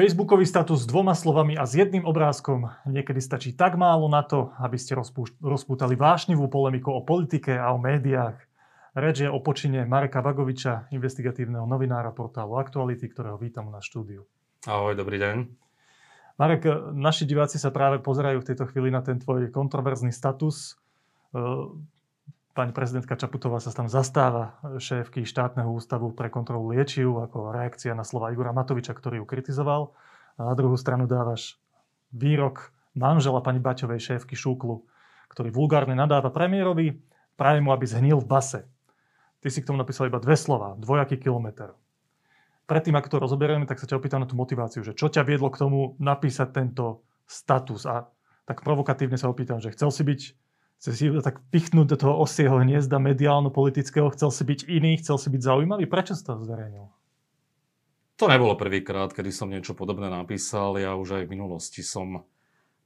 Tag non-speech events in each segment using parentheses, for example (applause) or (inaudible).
Facebookový status s dvoma slovami a s jedným obrázkom niekedy stačí tak málo na to, aby ste rozpútali vášnivú polemiku o politike a o médiách. Reč je o počine Mareka Bagoviča, investigatívneho novinára portálu Aktuality, ktorého vítam na štúdiu. Ahoj, dobrý deň. Marek, naši diváci sa práve pozerajú v tejto chvíli na ten tvoj kontroverzný status. Pani prezidentka Čaputová sa tam zastáva šéfky štátneho ústavu pre kontrolu liečiv ako reakcia na slova Igora Matoviča, ktorý ju kritizoval. A na druhú stranu dávaš výrok manžela pani Baťovej šéfky Šúklu, ktorý vulgárne nadáva premiérovi, praje mu, aby zhnil v base. Ty si k tomu napísal iba dve slova, dvojaký kilometr. Predtým, ako to rozoberieme, tak sa ťa opýtam na tú motiváciu, že čo ťa viedlo k tomu napísať tento status a tak provokatívne sa opýtam, že chcel si byť chce si tak pichnúť do toho osieho hniezda mediálno-politického, chcel si byť iný, chcel si byť zaujímavý. Prečo si to zverejnil? To nebolo prvýkrát, kedy som niečo podobné napísal. Ja už aj v minulosti som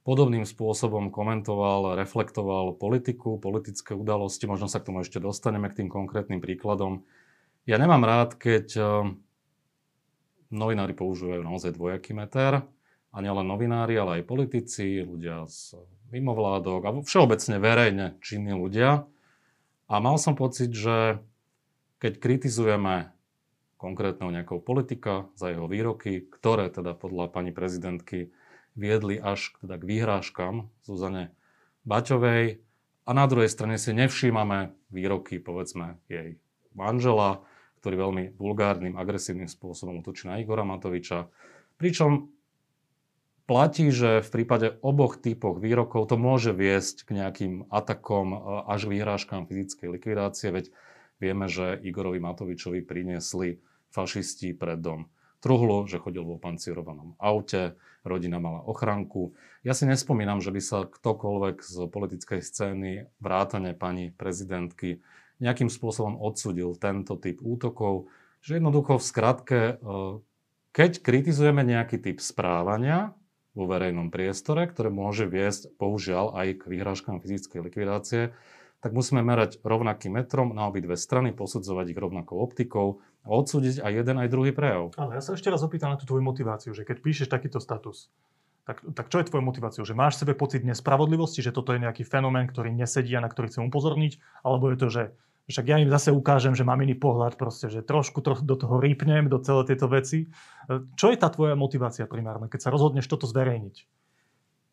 podobným spôsobom komentoval, reflektoval politiku, politické udalosti. Možno sa k tomu ešte dostaneme k tým konkrétnym príkladom. Ja nemám rád, keď eh, novinári používajú naozaj dvojaký meter. A nielen novinári, ale aj politici, ľudia z mimovládok a všeobecne verejne činní ľudia. A mal som pocit, že keď kritizujeme konkrétneho nejakého politika za jeho výroky, ktoré teda podľa pani prezidentky viedli až teda k výhrážkam Zuzane Baťovej a na druhej strane si nevšímame výroky, povedzme, jej manžela, ktorý veľmi vulgárnym, agresívnym spôsobom utočí na Igora Matoviča. Pričom platí, že v prípade oboch typoch výrokov to môže viesť k nejakým atakom e, až vyhrážkám fyzickej likvidácie, veď vieme, že Igorovi Matovičovi priniesli fašisti pred dom truhlu, že chodil vo pancierovanom aute, rodina mala ochranku. Ja si nespomínam, že by sa ktokoľvek z politickej scény, vrátane pani prezidentky, nejakým spôsobom odsudil tento typ útokov, že jednoducho v skratke, e, keď kritizujeme nejaký typ správania, vo verejnom priestore, ktoré môže viesť, bohužiaľ, aj k vyhrážkám fyzickej likvidácie, tak musíme merať rovnakým metrom na obidve strany, posudzovať ich rovnakou optikou a odsúdiť aj jeden, aj druhý prejav. Ale ja sa ešte raz opýtam na tú tvoju motiváciu, že keď píšeš takýto status, tak, tak čo je tvojou motiváciou? Že máš v sebe pocit nespravodlivosti, že toto je nejaký fenomén, ktorý nesedí a na ktorý chcem upozorniť? Alebo je to, že však ja im zase ukážem, že mám iný pohľad, proste, že trošku to, do toho rýpnem, do celé tieto veci. Čo je tá tvoja motivácia primárna, keď sa rozhodneš toto zverejniť?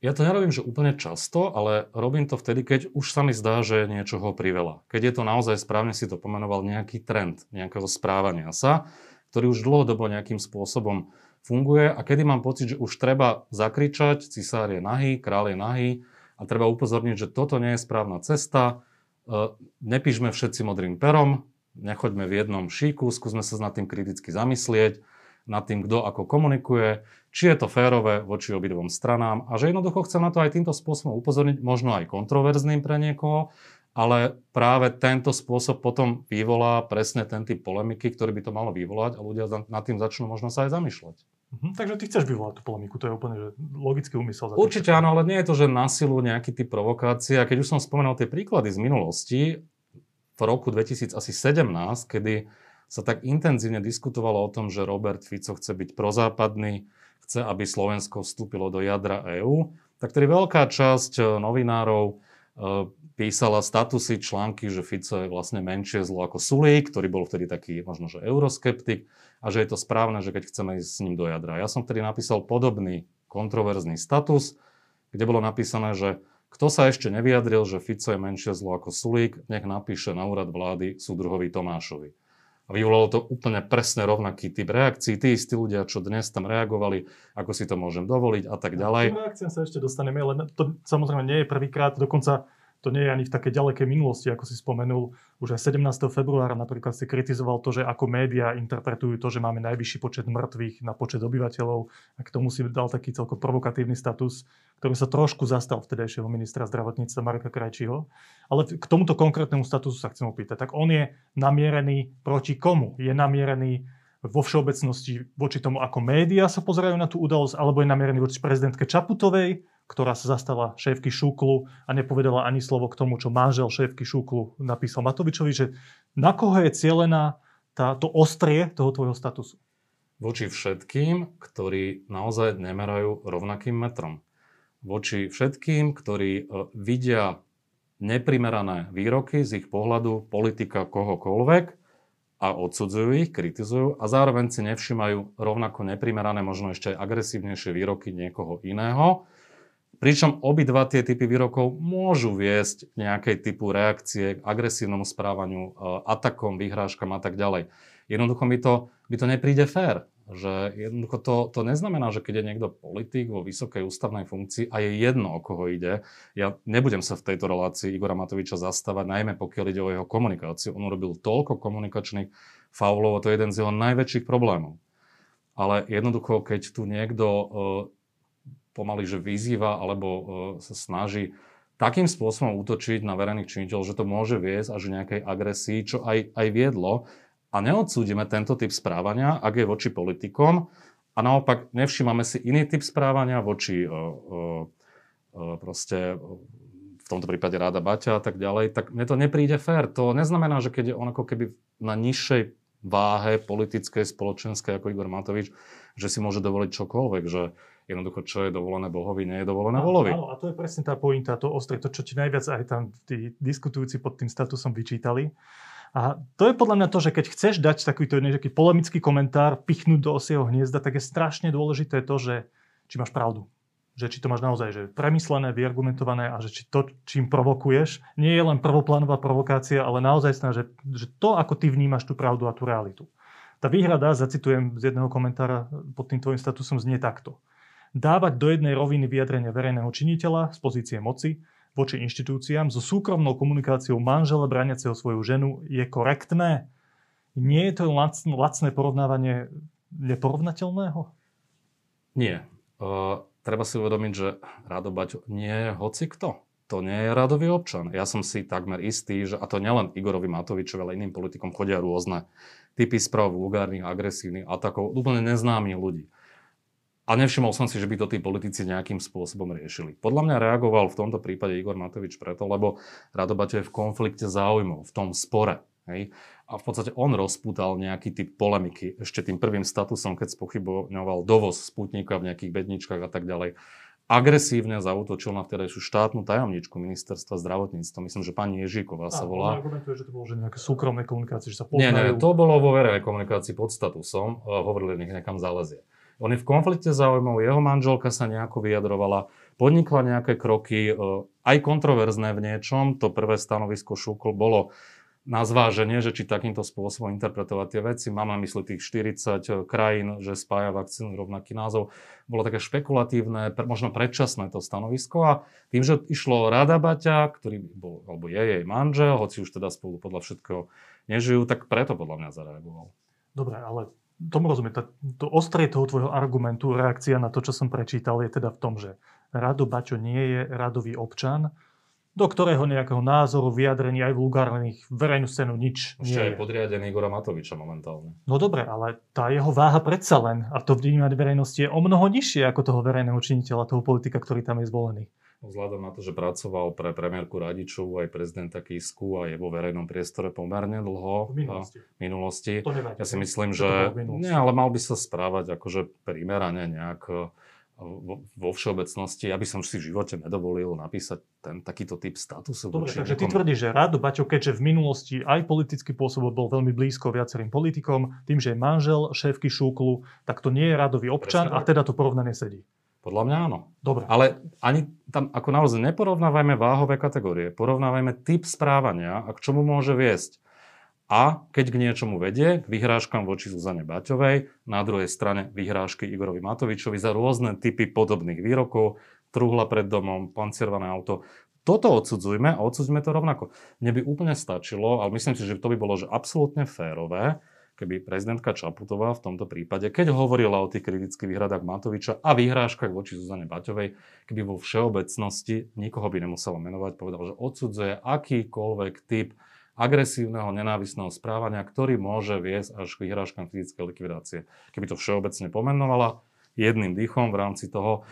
Ja to nerobím, že úplne často, ale robím to vtedy, keď už sa mi zdá, že je niečoho priveľa. Keď je to naozaj správne si to pomenoval nejaký trend nejakého správania sa, ktorý už dlhodobo nejakým spôsobom funguje a kedy mám pocit, že už treba zakričať, cisár je nahý, král je nahý a treba upozorniť, že toto nie je správna cesta, E, nepíšme všetci modrým perom, nechoďme v jednom šíku, skúsme sa nad tým kriticky zamyslieť, nad tým, kto ako komunikuje, či je to férové voči obidvom stranám a že jednoducho chcem na to aj týmto spôsobom upozorniť, možno aj kontroverzným pre niekoho, ale práve tento spôsob potom vyvolá presne ten typ polemiky, ktorý by to malo vyvolať a ľudia nad tým začnú možno sa aj zamýšľať. Mhm, takže ty chceš vyvolať tú polemiku, to je úplne že logický úmysel. Za Určite áno, ale nie je to, že na silu nejaký typ provokácie. A keď už som spomenul tie príklady z minulosti, v roku 2017, kedy sa tak intenzívne diskutovalo o tom, že Robert Fico chce byť prozápadný, chce, aby Slovensko vstúpilo do jadra EÚ, tak tedy veľká časť eh, novinárov písala statusy, články, že Fico je vlastne menšie zlo ako Sulík, ktorý bol vtedy taký možno, že euroskeptik a že je to správne, že keď chceme ísť s ním do jadra. Ja som vtedy napísal podobný kontroverzný status, kde bolo napísané, že kto sa ešte nevyjadril, že Fico je menšie zlo ako Sulík, nech napíše na úrad vlády súdruhovi Tomášovi. Vyvolalo to úplne presne rovnaký typ reakcií. Tí istí ľudia, čo dnes tam reagovali, ako si to môžem dovoliť a tak ďalej. K reakciám sa ešte dostaneme, ale to samozrejme nie je prvýkrát. Dokonca to nie je ani v takej ďalekej minulosti, ako si spomenul. Už aj 17. februára napríklad si kritizoval to, že ako médiá interpretujú to, že máme najvyšší počet mŕtvych na počet obyvateľov. A k tomu si dal taký celkom provokatívny status, ktorý sa trošku zastal vtedajšieho ministra zdravotníctva Marka Krajčího. Ale k tomuto konkrétnemu statusu sa chcem opýtať. Tak on je namierený proti komu? Je namierený vo všeobecnosti voči tomu, ako médiá sa pozerajú na tú udalosť, alebo je namierený voči prezidentke Čaputovej, ktorá sa zastala šéfky Šúklu a nepovedala ani slovo k tomu, čo manžel šéfky Šúklu napísal Matovičovi, že na koho je cielená tá, to ostrie toho tvojho statusu? voči všetkým, ktorí naozaj nemerajú rovnakým metrom. Voči všetkým, ktorí e, vidia neprimerané výroky z ich pohľadu politika kohokoľvek a odsudzujú ich, kritizujú a zároveň si nevšimajú rovnako neprimerané, možno ešte agresívnejšie výroky niekoho iného. Pričom obidva tie typy výrokov môžu viesť nejakej typu reakcie k agresívnemu správaniu, e, atakom, vyhrážkam a tak ďalej. Jednoducho mi to, mi to nepríde fér. Že jednoducho to, to neznamená, že keď je niekto politik vo vysokej ústavnej funkcii a je jedno, o koho ide, ja nebudem sa v tejto relácii Igora Matoviča zastávať, najmä pokiaľ ide o jeho komunikáciu. On urobil toľko komunikačných faulov a to je jeden z jeho najväčších problémov. Ale jednoducho, keď tu niekto e, pomaly, že vyzýva alebo e, sa snaží takým spôsobom útočiť na verejných činiteľov, že to môže viesť až nejakej agresii, čo aj, aj viedlo a neodsúdime tento typ správania, ak je voči politikom a naopak nevšímame si iný typ správania voči uh, uh, proste v tomto prípade Ráda Baťa a tak ďalej, tak mne to nepríde fér. To neznamená, že keď je on ako keby na nižšej váhe politickej, spoločenskej ako Igor Matovič, že si môže dovoliť čokoľvek, že jednoducho, čo je dovolené Bohovi, nie je dovolené Volovi. Áno, a to je presne tá pointa, to ostré, to, čo ti najviac aj tam tí diskutujúci pod tým statusom vyčítali. A to je podľa mňa to, že keď chceš dať takýto nejaký polemický komentár, pichnúť do osieho hniezda, tak je strašne dôležité to, že či máš pravdu. Že či to máš naozaj že premyslené, vyargumentované a že či to, čím provokuješ, nie je len prvoplánová provokácia, ale naozaj sná, že, že to, ako ty vnímaš tú pravdu a tú realitu. Tá výhrada, zacitujem z jedného komentára pod tým tvojim statusom, znie takto. Dávať do jednej roviny vyjadrenie verejného činiteľa z pozície moci voči inštitúciám so súkromnou komunikáciou manžela braniaceho svoju ženu je korektné? Nie je to lacné, lacné porovnávanie neporovnateľného? Nie. Uh, treba si uvedomiť, že Rado Baťo nie je hoci kto. To nie je radový občan. Ja som si takmer istý, že a to nielen Igorovi Matovičovi, ale iným politikom chodia rôzne typy správ vulgárnych, agresívnych atakov, úplne neznámych ľudí. A nevšimol som si, že by to tí politici nejakým spôsobom riešili. Podľa mňa reagoval v tomto prípade Igor Matovič preto, lebo Radobaťo je v konflikte záujmov, v tom spore. Hej? A v podstate on rozpútal nejaký typ polemiky ešte tým prvým statusom, keď spochyboval dovoz sputníka v nejakých bedničkách a tak ďalej. Agresívne zautočil na vtedajšiu štátnu tajomničku ministerstva zdravotníctva. Myslím, že pani Ježíková sa volá. argumentuje, že to bolo že nejaké súkromné komunikácie, že sa poznajú. Nie, nie, to bolo vo verejnej komunikácii pod statusom. Hovorili, nech nekam zalezie. On je v konflikte záujmov, jeho manželka sa nejako vyjadrovala, podnikla nejaké kroky, e, aj kontroverzné v niečom. To prvé stanovisko Šukl bolo na zváženie, že či takýmto spôsobom interpretovať tie veci. Mám na mysli tých 40 krajín, že spája vakcínu rovnaký názov. Bolo také špekulatívne, možno predčasné to stanovisko a tým, že išlo Rada Baťa, ktorý bol, alebo je jej manžel, hoci už teda spolu podľa všetkého nežijú, tak preto podľa mňa zareagoval. Dobre, ale tomu rozumiem. To, to ostrie toho tvojho argumentu, reakcia na to, čo som prečítal, je teda v tom, že Rado Bačo nie je radový občan, do ktorého nejakého názoru, vyjadrení aj vulgárnych verejnú scénu nič Ešte nie je. podriadený Igora Matoviča momentálne. No dobre, ale tá jeho váha predsa len, a to vnímať verejnosti je o mnoho nižšie ako toho verejného činiteľa, toho politika, ktorý tam je zvolený. Vzhľadom na to, že pracoval pre premiérku Radičovu aj prezidenta Kisku a je vo verejnom priestore pomerne dlho. V minulosti. Minulosti. To nevadí, ja si myslím, že... Nie, ale mal by sa správať akože primerane nejak e, vo, všeobecnosti. Ja by som si v živote nedovolil napísať ten takýto typ statusu. Dobre, takže ty tvrdíš, že Rado Baťo, keďže v minulosti aj politicky pôsobil, bol veľmi blízko viacerým politikom, tým, že je manžel šéfky Šúklu, tak to nie je radový občan Presne. a teda to porovnanie sedí. Podľa mňa áno. Dobre. Ale ani tam, ako naozaj, neporovnávajme váhové kategórie. Porovnávajme typ správania a k čomu môže viesť. A keď k niečomu vedie, k vyhrážkam voči Zuzane Baťovej, na druhej strane vyhrážky Igorovi Matovičovi za rôzne typy podobných výrokov, truhla pred domom, pancierované auto. Toto odsudzujme a odsudzujme to rovnako. Mne by úplne stačilo, ale myslím si, že to by bolo že absolútne férové, keby prezidentka Čaputová v tomto prípade, keď hovorila o tých kritických výhradách Matoviča a výhrážkach voči Zuzane Baťovej, keby vo všeobecnosti nikoho by nemusela menovať, povedal, že odsudzuje akýkoľvek typ agresívneho, nenávisného správania, ktorý môže viesť až k vyhrážkam fyzickej likvidácie. Keby to všeobecne pomenovala jedným dýchom v rámci toho,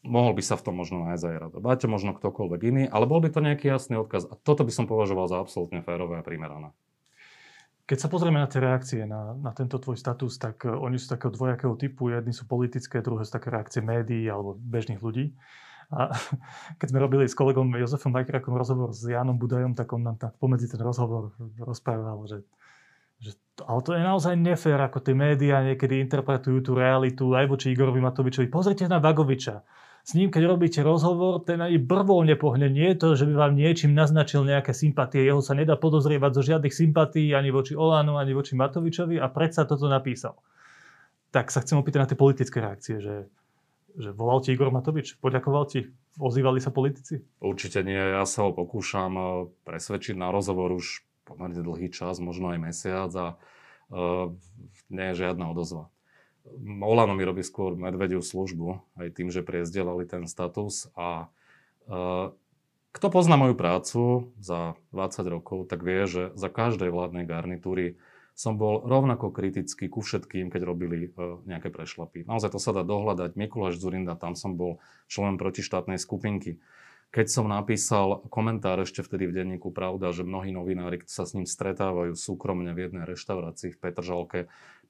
mohol by sa v tom možno nájsť aj Rado Baťo, možno ktokoľvek iný, ale bol by to nejaký jasný odkaz. A toto by som považoval za absolútne férové a primerané. Keď sa pozrieme na tie reakcie na, na tento tvoj status, tak uh, oni sú takého dvojakého typu. Jedni sú politické, druhé sú také reakcie médií alebo bežných ľudí. A (laughs) keď sme robili s kolegom Jozefom Majkrakom rozhovor s Jánom Budajom, tak on nám tak pomedzi ten rozhovor rozprával, že, že ale to je naozaj nefér, ako tie médiá niekedy interpretujú tú realitu aj voči Igorovi Matovičovi. Pozrite na Vagoviča s ním, keď robíte rozhovor, ten ani brvou nepohne. Nie je to, že by vám niečím naznačil nejaké sympatie. Jeho sa nedá podozrievať zo žiadnych sympatí ani voči Olanu, ani voči Matovičovi a predsa toto napísal. Tak sa chcem opýtať na tie politické reakcie, že, že volal ti Igor Matovič, poďakoval ti, ozývali sa politici? Určite nie, ja sa ho pokúšam eh, presvedčiť na rozhovor už pomerne dlhý čas, možno aj mesiac a uh, nie je žiadna odozva. Olano mi robí skôr medvediu službu, aj tým, že priezdelali ten status a uh, kto pozná moju prácu za 20 rokov, tak vie, že za každej vládnej garnitúry som bol rovnako kritický ku všetkým, keď robili uh, nejaké prešlapy. Naozaj to sa dá dohľadať. Mikuláš Zurinda, tam som bol členom protištátnej skupinky. Keď som napísal komentár ešte vtedy v denníku Pravda, že mnohí novinári sa s ním stretávajú súkromne v jednej reštaurácii v Petržalke,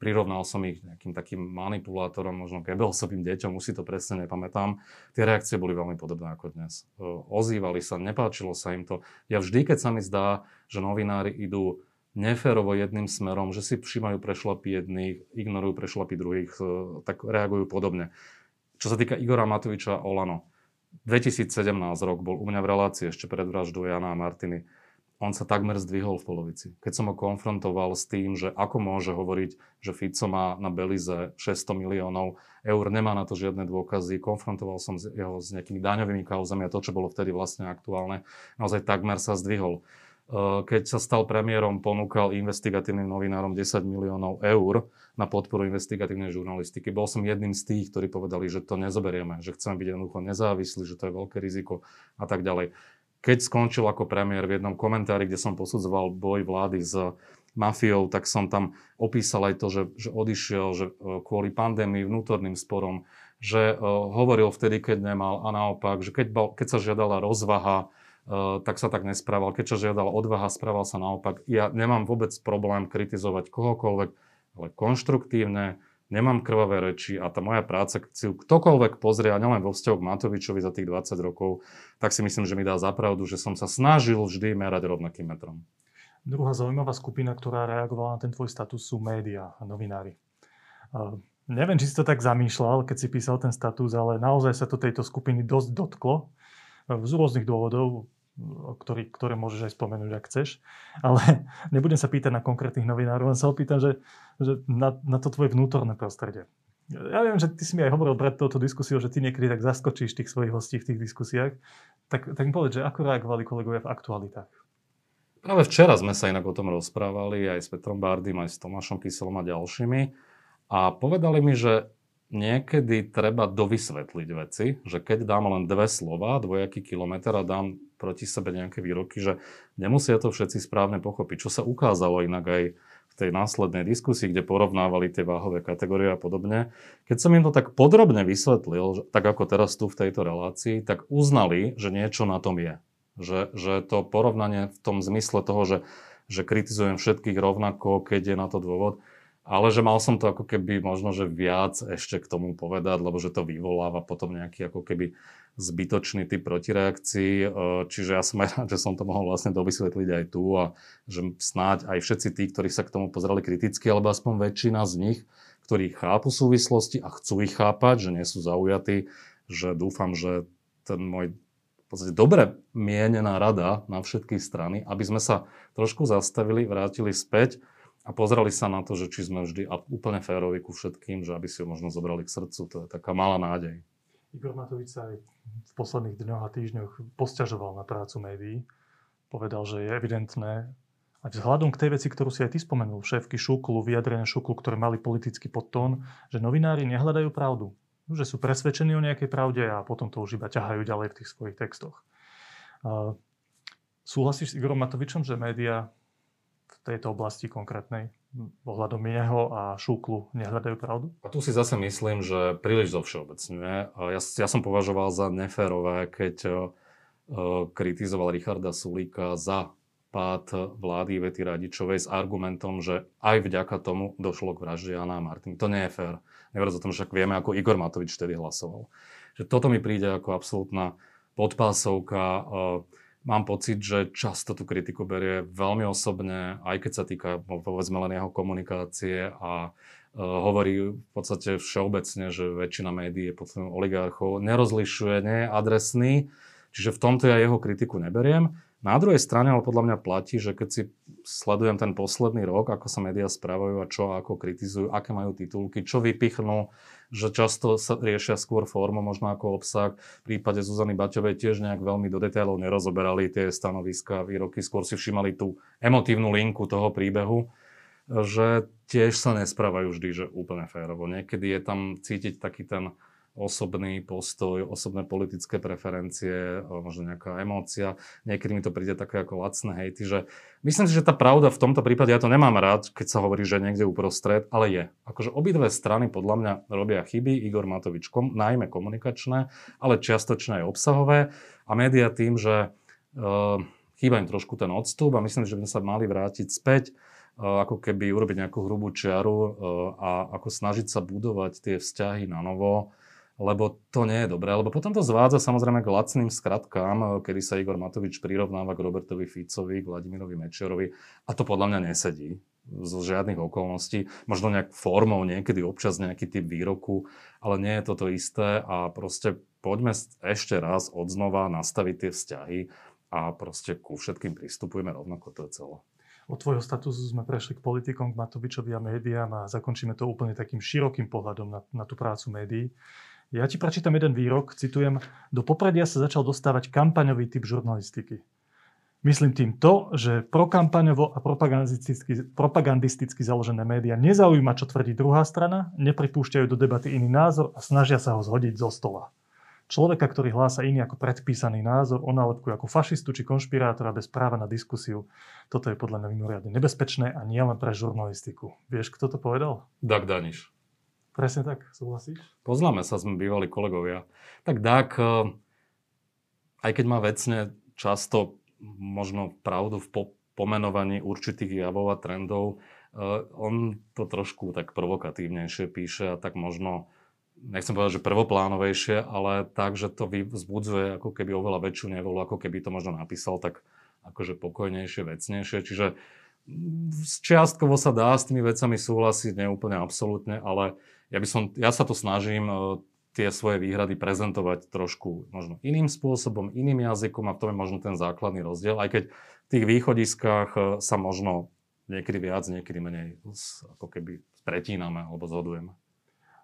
prirovnal som ich nejakým takým manipulátorom, možno Goebbelsovým deťom, už si to presne nepamätám. Tie reakcie boli veľmi podobné ako dnes. Ozývali sa, nepáčilo sa im to. Ja vždy, keď sa mi zdá, že novinári idú neférovo jedným smerom, že si všímajú prešlapy jedných, ignorujú prešlapy druhých, tak reagujú podobne. Čo sa týka Igora Matoviča Olano, 2017 rok bol u mňa v relácii ešte pred vraždou Jana a Martiny. On sa takmer zdvihol v polovici. Keď som ho konfrontoval s tým, že ako môže hovoriť, že Fico má na Belize 600 miliónov eur, nemá na to žiadne dôkazy, konfrontoval som jeho s nejakými daňovými kauzami a to, čo bolo vtedy vlastne aktuálne, naozaj takmer sa zdvihol. Keď sa stal premiérom, ponúkal investigatívnym novinárom 10 miliónov eur na podporu investigatívnej žurnalistiky. Bol som jedným z tých, ktorí povedali, že to nezoberieme, že chceme byť jednoducho nezávislí, že to je veľké riziko a tak ďalej. Keď skončil ako premiér v jednom komentári, kde som posudzoval boj vlády s mafiou, tak som tam opísal aj to, že, že odišiel že eh, kvôli pandémii, vnútorným sporom, že uh, hovoril vtedy, keď nemal a naopak, že keď, bol, keď sa žiadala rozvaha, Eh, tak sa tak nesprával. Keď sa žiadal odvaha, správal sa naopak. Ja nemám vôbec problém kritizovať kohokoľvek, ale konštruktívne, nemám krvavé reči a tá moja práca, keď si ju ktokoľvek pozrie, a nielen vo vzťahu k Matovičovi za tých 20 rokov, tak si myslím, že mi dá zapravdu, že som sa snažil vždy merať rovnakým metrom. Druhá zaujímavá skupina, ktorá reagovala na ten tvoj status, sú médiá a novinári. Uh, neviem, či si to tak zamýšľal, keď si písal ten status, ale naozaj sa to tejto skupiny dosť dotklo. Z rôznych dôvodov ktorý, ktoré môžeš aj spomenúť, ak chceš. Ale (laughs) nebudem sa pýtať na konkrétnych novinárov, len sa opýtam, že, že na, na to tvoje vnútorné prostredie. Ja viem, že ty si mi aj hovoril pred touto diskusiou, že ty niekedy tak zaskočíš tých svojich hostí v tých diskusiách. Tak, tak mi povedz, že ako reagovali kolegovia v aktualitách? Práve včera sme sa inak o tom rozprávali aj s Petrom Bardym, aj s Tomášom Kyselom a ďalšími. A povedali mi, že niekedy treba dovysvetliť veci, že keď dám len dve slova, dvojaký kilometr a dám proti sebe nejaké výroky, že nemusia to všetci správne pochopiť. Čo sa ukázalo inak aj v tej následnej diskusii, kde porovnávali tie váhové kategórie a podobne. Keď som im to tak podrobne vysvetlil, tak ako teraz tu v tejto relácii, tak uznali, že niečo na tom je. Že, že to porovnanie v tom zmysle toho, že, že kritizujem všetkých rovnako, keď je na to dôvod, ale že mal som to ako keby možno, že viac ešte k tomu povedať, lebo že to vyvoláva potom nejaký ako keby zbytočný typ protireakcií. E, čiže ja som aj (laughs) rád, že som to mohol vlastne dovysvetliť aj tu a že snáď aj všetci tí, ktorí sa k tomu pozerali kriticky, alebo aspoň väčšina z nich, ktorí chápu súvislosti a chcú ich chápať, že nie sú zaujatí, že dúfam, že ten môj podstate dobre mienená rada na všetky strany, aby sme sa trošku zastavili, vrátili späť a pozreli sa na to, že či sme vždy úplne férovi ku všetkým, že aby si ho možno zobrali k srdcu. To je taká malá nádej. Igor Matovič sa aj v posledných dňoch a týždňoch posťažoval na prácu médií. Povedal, že je evidentné, a vzhľadom k tej veci, ktorú si aj ty spomenul, šéfky Šuklu, vyjadrenie Šuklu, ktoré mali politický podtón, že novinári nehľadajú pravdu. Že sú presvedčení o nejakej pravde a potom to už iba ťahajú ďalej v tých svojich textoch. súhlasíš s Igorom Matovičom, že médiá tejto oblasti konkrétnej ohľadom jeho a šúklu nehľadajú pravdu? A tu si zase myslím, že príliš zo všeobecne. Ja, ja som považoval za neférové, keď uh, kritizoval Richarda Sulíka za pád vlády Vety Radičovej s argumentom, že aj vďaka tomu došlo k vražde Jana a Martiny. To nie je fér. Nevrať o tom, však vieme, ako Igor Matovič vtedy hlasoval. Že toto mi príde ako absolútna podpásovka. E, mám pocit, že často tú kritiku berie veľmi osobne, aj keď sa týka povedzme len jeho komunikácie a uh, hovorí v podstate všeobecne, že väčšina médií je pod oligarchov, nerozlišuje, nie je adresný. Čiže v tomto ja jeho kritiku neberiem. Na druhej strane ale podľa mňa platí, že keď si sledujem ten posledný rok, ako sa médiá správajú a čo ako kritizujú, aké majú titulky, čo vypichnú, že často sa riešia skôr formu, možno ako obsah. V prípade Zuzany Baťovej tiež nejak veľmi do detailov nerozoberali tie stanoviska, výroky, skôr si všimali tú emotívnu linku toho príbehu že tiež sa nesprávajú vždy, že úplne férovo. Niekedy je tam cítiť taký ten osobný postoj, osobné politické preferencie, možno nejaká emócia. Niekedy mi to príde také ako lacné hejty, že myslím si, že tá pravda v tomto prípade, ja to nemám rád, keď sa hovorí, že niekde uprostred, ale je. Akože obidve strany podľa mňa robia chyby, Igor Matovič kom, najmä komunikačné, ale čiastočne aj obsahové a média tým, že uh, chýba im trošku ten odstup a myslím, že by sme sa mali vrátiť späť ako keby urobiť nejakú hrubú čiaru a ako snažiť sa budovať tie vzťahy na novo lebo to nie je dobré, lebo potom to zvádza samozrejme k lacným skratkám, kedy sa Igor Matovič prirovnáva k Robertovi Ficovi, k Vladimirovi Mečiarovi a to podľa mňa nesedí zo žiadnych okolností. Možno nejak formou, niekedy občas nejaký typ výroku, ale nie je toto isté a proste poďme ešte raz odznova nastaviť tie vzťahy a proste ku všetkým pristupujeme rovnako, to je celé. Od tvojho statusu sme prešli k politikom, k Matovičovi a médiám a zakončíme to úplne takým širokým pohľadom na, na tú prácu médií. Ja ti prečítam jeden výrok, citujem, do popredia sa začal dostávať kampaňový typ žurnalistiky. Myslím tým to, že prokampaňovo a propagandisticky, propagandisticky založené médiá nezaujíma, čo tvrdí druhá strana, nepripúšťajú do debaty iný názor a snažia sa ho zhodiť zo stola. Človeka, ktorý hlása iný ako predpísaný názor, onálepkujú ako fašistu či konšpirátora bez práva na diskusiu. Toto je podľa mňa mimoriadne nebezpečné a nielen pre žurnalistiku. Vieš, kto to povedal? Dag Daniš. Presne tak, súhlasíš? Poznáme sa, sme bývali kolegovia. Tak Dak, eh, aj keď má vecne často možno pravdu v pomenovaní určitých javov a trendov, eh, on to trošku tak provokatívnejšie píše a tak možno, nechcem povedať, že prvoplánovejšie, ale tak, že to vzbudzuje ako keby oveľa väčšiu nevolu, ako keby to možno napísal tak akože pokojnejšie, vecnejšie. Čiže čiastkovo sa dá s tými vecami súhlasiť, neúplne absolútne, ale ja, by som, ja sa tu snažím e, tie svoje výhrady prezentovať trošku možno iným spôsobom, iným jazykom a to je možno ten základný rozdiel, aj keď v tých východiskách e, sa možno niekedy viac, niekedy menej ako keby pretíname alebo zhodujeme.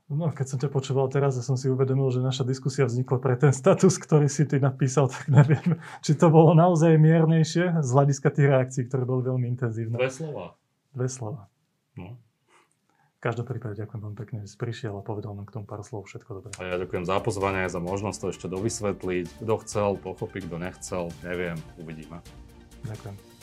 No, keď som ťa počúval teraz a som si uvedomil, že naša diskusia vznikla pre ten status, ktorý si ty napísal, (laughs) tak neviem, či to bolo naozaj miernejšie z hľadiska tých reakcií, ktoré boli veľmi intenzívne. Dve slova. Dve slova. No každom prípade ďakujem veľmi pekne, že si prišiel a povedal nám k tomu pár slov. Všetko dobré. A ja ďakujem za pozvanie, za možnosť to ešte dovysvetliť. Kto chcel, pochopí, kto nechcel, neviem, uvidíme. Ďakujem.